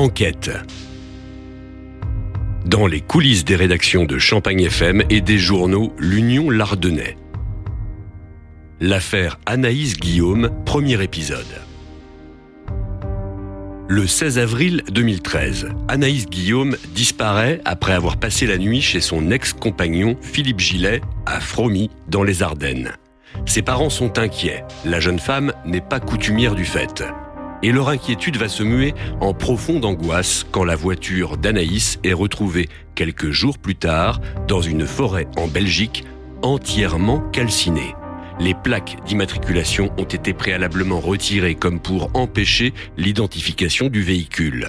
Enquête. Dans les coulisses des rédactions de Champagne FM et des journaux L'Union Lardonnais. L'affaire Anaïs Guillaume, premier épisode. Le 16 avril 2013, Anaïs Guillaume disparaît après avoir passé la nuit chez son ex-compagnon Philippe Gillet à Fromy, dans les Ardennes. Ses parents sont inquiets. La jeune femme n'est pas coutumière du fait. Et leur inquiétude va se muer en profonde angoisse quand la voiture d'Anaïs est retrouvée quelques jours plus tard dans une forêt en Belgique entièrement calcinée les plaques d'immatriculation ont été préalablement retirées comme pour empêcher l'identification du véhicule.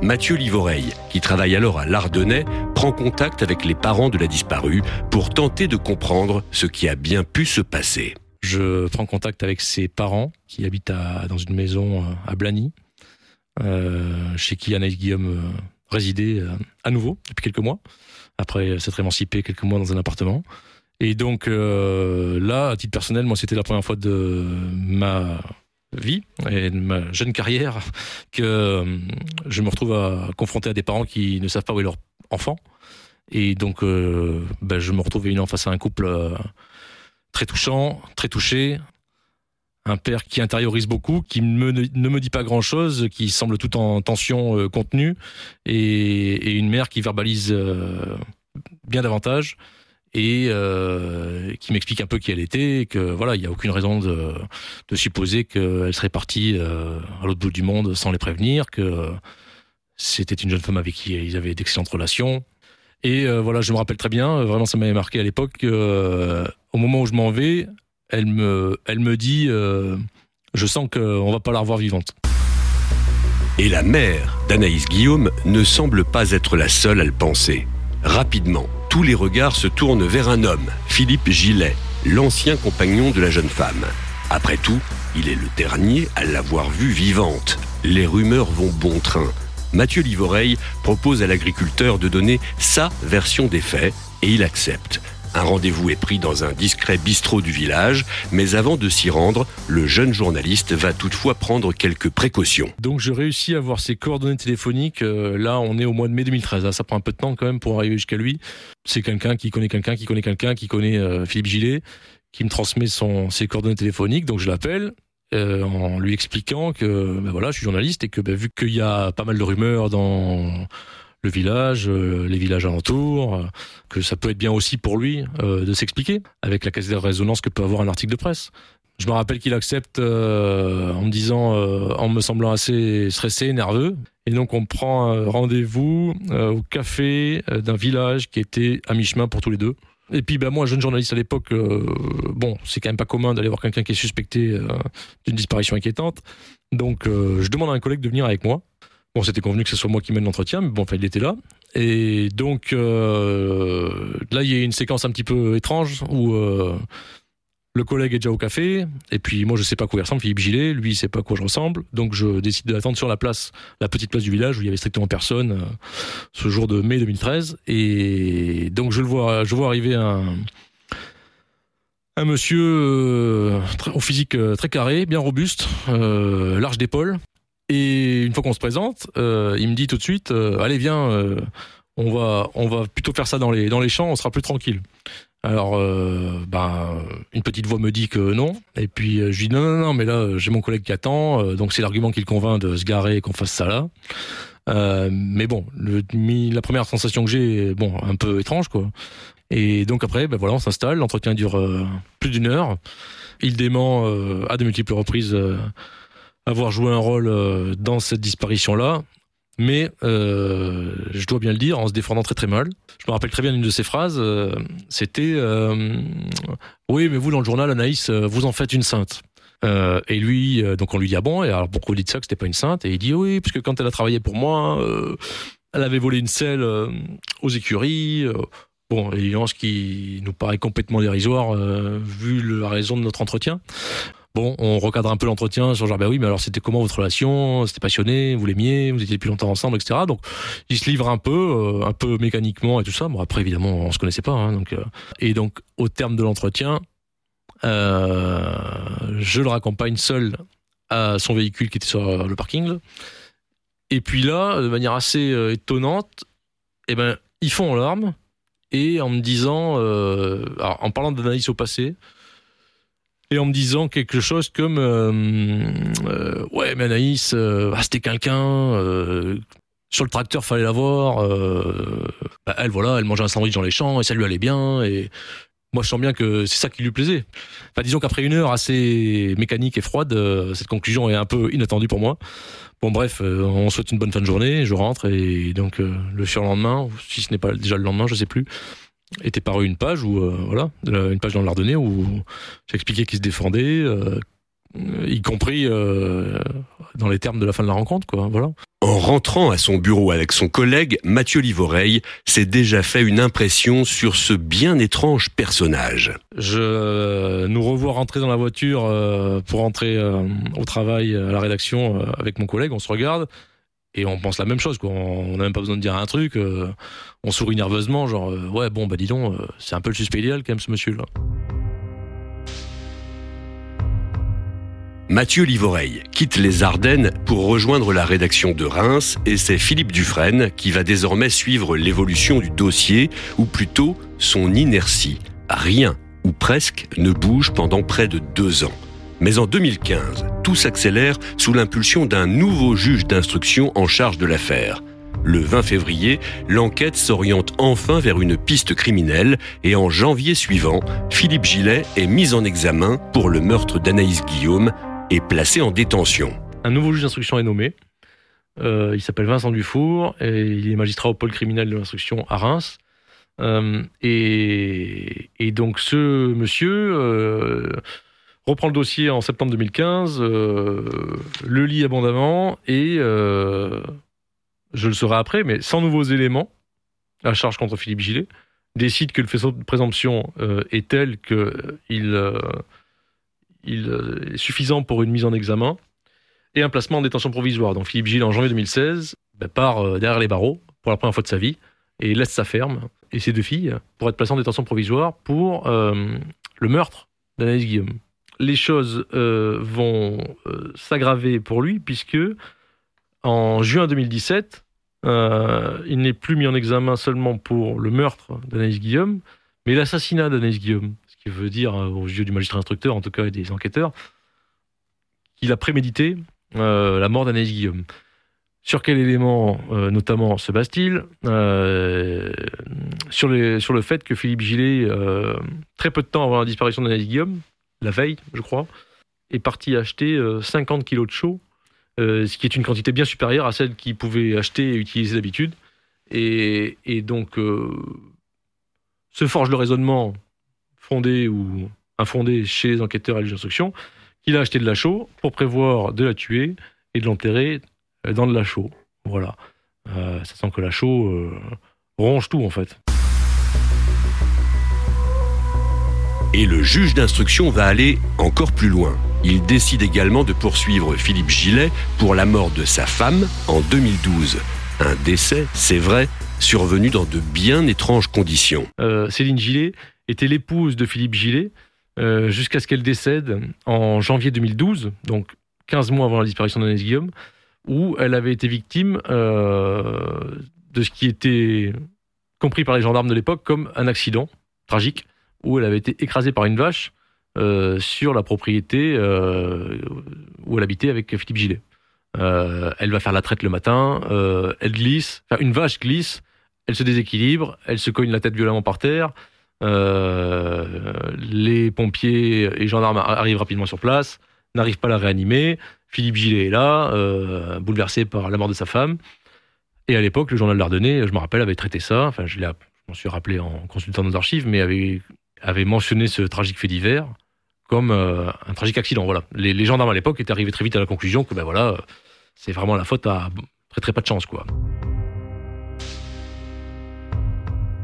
Mathieu Livoreille, qui travaille alors à Lardennais, prend contact avec les parents de la disparue pour tenter de comprendre ce qui a bien pu se passer. Je prends contact avec ses parents qui habitent dans une maison euh, à Blany, euh, chez qui Anaïs Guillaume euh, résidait à nouveau depuis quelques mois, après s'être émancipée quelques mois dans un appartement. Et donc là, à titre personnel, moi, c'était la première fois de ma vie et de ma jeune carrière que je me retrouve à confronter à des parents qui ne savent pas où est leur enfant. Et donc, ben, je me retrouve évidemment face à un couple très touchant, très touché, un père qui intériorise beaucoup, qui ne me dit pas grand-chose, qui semble tout en tension contenue, et, une mère qui verbalise bien davantage et euh, qui m'explique un peu qui elle était, et que voilà, il n'y a aucune raison de, de supposer qu'elle serait partie euh, à l'autre bout du monde sans les prévenir, que c'était une jeune femme avec qui ils avaient d'excellentes relations. Et euh, voilà, je me rappelle très bien, vraiment ça m'avait marqué à l'époque, au moment où je m'en vais, elle me, dit, je sens qu'on va pas la revoir vivante. Et la mère d'Anaïs Guillaume ne semble pas être la seule à le penser. Rapidement, tous les regards se tournent vers un homme, Philippe Gillet, l'ancien compagnon de la jeune femme. Après tout, il est le dernier à l'avoir vue vivante. Les rumeurs vont bon train. Mathieu Livoreille propose à l'agriculteur de donner sa version des faits et il accepte. Un rendez-vous est pris dans un discret bistrot du village, mais avant de s'y rendre, le jeune journaliste va toutefois prendre quelques précautions. Donc je réussis à avoir ses coordonnées téléphoniques. Euh, là, on est au mois de mai 2013. ça prend un peu de temps quand même pour arriver jusqu'à lui. C'est quelqu'un qui connaît quelqu'un, qui connaît quelqu'un, qui connaît euh, Philippe Gillet, qui me transmet ses coordonnées téléphoniques. Donc je l'appelle. Euh, en lui expliquant que ben voilà, je suis journaliste et que ben, vu qu'il y a pas mal de rumeurs dans le village, euh, les villages alentours, euh, que ça peut être bien aussi pour lui euh, de s'expliquer avec la de résonance que peut avoir un article de presse. Je me rappelle qu'il accepte en me disant, en me semblant assez stressé, nerveux. Et donc on prend rendez-vous au café d'un village qui était à mi-chemin pour tous les deux. Et puis ben moi, jeune journaliste à l'époque, bon, c'est quand même pas commun d'aller voir quelqu'un qui est suspecté d'une disparition inquiétante. Donc je demande à un collègue de venir avec moi. Bon, c'était convenu que ce soit moi qui mène l'entretien, mais bon, enfin, il était là. Et donc, euh, là, il y a une séquence un petit peu étrange où euh, le collègue est déjà au café, et puis moi, je sais pas quoi il ressemble, Philippe Gillet, lui, il sait pas à quoi je ressemble, donc je décide d'attendre sur la place, la petite place du village où il y avait strictement personne, euh, ce jour de mai 2013. Et donc, je le vois, je vois arriver un, monsieur au physique très carré, bien robuste, large d'épaule, et une fois qu'on se présente, euh, il me dit tout de suite, euh, allez viens, euh, on va on va plutôt faire ça dans les dans les champs, on sera plus tranquille. Alors, ben, une petite voix me dit que non, et puis je dis non non non, mais là j'ai mon collègue qui attend, donc c'est l'argument qui le convainc de se garer et qu'on fasse ça là. mais bon, le, la première sensation que j'ai, bon, un peu étrange quoi. Et donc après, ben voilà, on s'installe, l'entretien dure plus d'une heure. Il dément à de multiples reprises avoir joué un rôle euh, dans cette disparition-là, mais euh, je dois bien le dire, en se défendant très très mal. Je me rappelle très bien une de ses phrases, euh, c'était Oui, mais vous dans le journal, Anaïs, vous en faites une sainte. et lui, donc on lui dit ah bon, et alors pourquoi vous dites ça que c'était pas une sainte? Et il dit oui, parce que quand elle a travaillé pour moi, elle avait volé une selle aux écuries. Bon, évidemment, ce qui nous paraît complètement dérisoire vu la raison de notre entretien. On recadre un peu l'entretien sur genre, ben oui, mais alors c'était comment votre relation? C'était passionné, vous l'aimiez, vous étiez depuis longtemps ensemble, etc. Donc, il se livre un peu, euh, un peu mécaniquement et tout ça. Bon, après, évidemment, on se connaissait pas. Hein, donc, euh, et donc, au terme de l'entretien, euh, je le raccompagne seul à son véhicule qui était sur le parking. Et puis là, de manière assez étonnante, eh ben, ils font en larmes et en me disant, en parlant d'analyse au passé, et en me disant quelque chose comme euh, ouais mais Anaïs ah, c'était quelqu'un sur le tracteur fallait la voir bah, elle voilà elle mangeait un sandwich dans les champs et ça lui allait bien et moi je sens bien que c'est ça qui lui plaisait. Enfin, disons qu'après une heure assez mécanique et froide, euh, cette conclusion est un peu inattendue pour moi. Bon bref, euh, on souhaite une bonne fin de journée, je rentre et donc euh, le surlendemain, si ce n'est pas déjà le lendemain, je sais plus, était paru une page où voilà, une page dans l'Ardennais où j'expliquais qu'il se défendait, y compris dans les termes de la fin de la rencontre, quoi. Voilà. En rentrant à son bureau avec son collègue, Mathieu Livoreille s'est déjà fait une impression sur ce bien étrange personnage. Je euh, nous revois rentrer dans la voiture euh, pour rentrer euh, au travail à la rédaction avec mon collègue, on se regarde et on pense la même chose. On n'a même pas besoin de dire un truc, on sourit nerveusement genre ouais bon bah dis donc c'est un peu le suspect idéal quand même ce monsieur là. Mathieu Livoreille quitte les Ardennes pour rejoindre la rédaction de Reims et c'est Philippe Dufresne qui va désormais suivre l'évolution du dossier ou plutôt son inertie. Rien ou presque ne bouge pendant près de deux ans. Mais en 2015, tout s'accélère sous l'impulsion d'un nouveau juge d'instruction en charge de l'affaire. Le 20 février, l'enquête s'oriente enfin vers une piste criminelle et en janvier suivant, Philippe Gillet est mis en examen pour le meurtre d'Anaïs Guillaume, est placé en détention. Un nouveau juge d'instruction est nommé. Euh, il s'appelle Vincent Dufour et il est magistrat au pôle criminel de l'instruction à Reims. Euh, et, donc ce monsieur euh, reprend le dossier en septembre 2015, le lit abondamment et je le saurai après, mais sans nouveaux éléments à charge contre Philippe Gillet, décide que le faisceau de présomption est tel qu'il il euh, est suffisant pour une mise en examen et un placement en détention provisoire. Donc Philippe Gilles, en janvier 2016, ben, part euh, derrière les barreaux pour la première fois de sa vie et laisse sa ferme et ses deux filles pour être placé en détention provisoire pour euh, le meurtre d'Anaïs Guillaume. Les choses vont s'aggraver pour lui puisque en juin 2017, il n'est plus mis en examen seulement pour le meurtre d'Anaïs Guillaume, mais l'assassinat d'Anaïs Guillaume veut dire, euh, aux yeux du magistrat instructeur, en tout cas et des enquêteurs, qu'il a prémédité euh, la mort d'Anaïs Guillaume. Sur quel élément, euh, notamment, se base-t-il? Sur, sur le fait que Philippe Gillet, très peu de temps avant la disparition d'Anaïs Guillaume, la veille, je crois, est parti acheter 50 kilos de chaux, ce qui est une quantité bien supérieure à celle qu'il pouvait acheter et utiliser d'habitude. Et, et, donc, se forge le raisonnement fondé ou infondé chez les enquêteurs à l'instruction qu'il a acheté de la chaux pour prévoir de la tuer et de l'enterrer euh, dans de la chaux. Voilà. Euh, ça sent que la chaux euh, ronge tout en fait. Et le juge d'instruction va aller encore plus loin. Il décide également de poursuivre Philippe Gillet pour la mort de sa femme en 2012. Un décès, c'est vrai, survenu dans de bien étranges conditions. Céline Gillet était l'épouse de Philippe Gillet euh, jusqu'à ce qu'elle décède en janvier 2012, donc 15 mois avant la disparition d'Anaïs Guillaume, où elle avait été victime euh, de ce qui était compris par les gendarmes de l'époque comme un accident tragique, où elle avait été écrasée par une vache euh, sur la propriété où elle habitait avec Philippe Gillet. elle va faire la traite le matin, elle glisse, une vache glisse, elle se déséquilibre, elle se cogne la tête violemment par terre, euh, les pompiers et gendarmes arrivent rapidement sur place, n'arrivent pas à la réanimer. Philippe Gillet est là, euh, bouleversé par la mort de sa femme. Et à l'époque, le journal l'Ardennais, je me rappelle, avait traité ça. Enfin, je m'en suis rappelé en consultant nos archives, mais avait, avait mentionné ce tragique fait divers comme euh, un tragique accident. Voilà. Les, gendarmes à l'époque étaient arrivés très vite à la conclusion que ben voilà, c'est vraiment la faute à très très pas de chance quoi.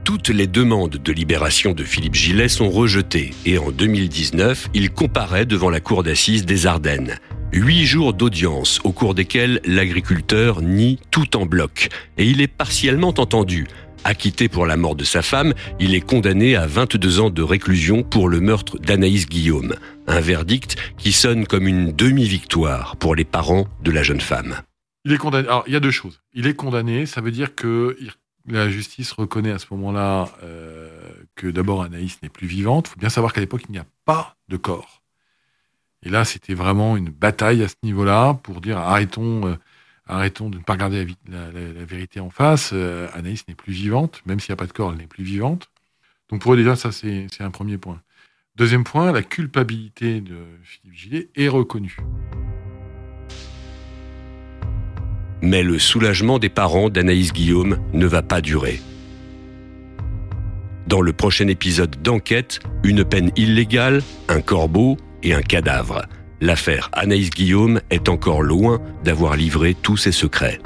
toutes les demandes de libération de Philippe Gillet sont rejetées et en 2019, il comparaît devant la cour d'assises des Ardennes. Huit jours d'audience au cours desquels l'agriculteur nie tout en bloc et il est partiellement entendu. Acquitté pour la mort de sa femme, il est condamné à 22 ans de réclusion pour le meurtre d'Anaïs Guillaume. Un verdict qui sonne comme une demi-victoire pour les parents de la jeune femme. Il est condamné. Alors, il y a deux choses. Il est condamné, ça veut dire que la justice reconnaît à ce moment-là euh, que d'abord Anaïs n'est plus vivante. Il faut bien savoir qu'à l'époque, il n'y a pas de corps. Et là, c'était vraiment une bataille à ce niveau-là pour dire arrêtons, euh, arrêtons de ne pas regarder la, vérité en face. Euh, Anaïs n'est plus vivante, même s'il n'y a pas de corps, elle n'est plus vivante. Donc pour eux déjà, ça c'est un premier point. Deuxième point, la culpabilité de Philippe Gillet est reconnue. Mais le soulagement des parents d'Anaïs Guillaume ne va pas durer. Dans le prochain épisode d'Enquête, une peine illégale, un corbeau et un cadavre. L'affaire Anaïs Guillaume est encore loin d'avoir livré tous ses secrets.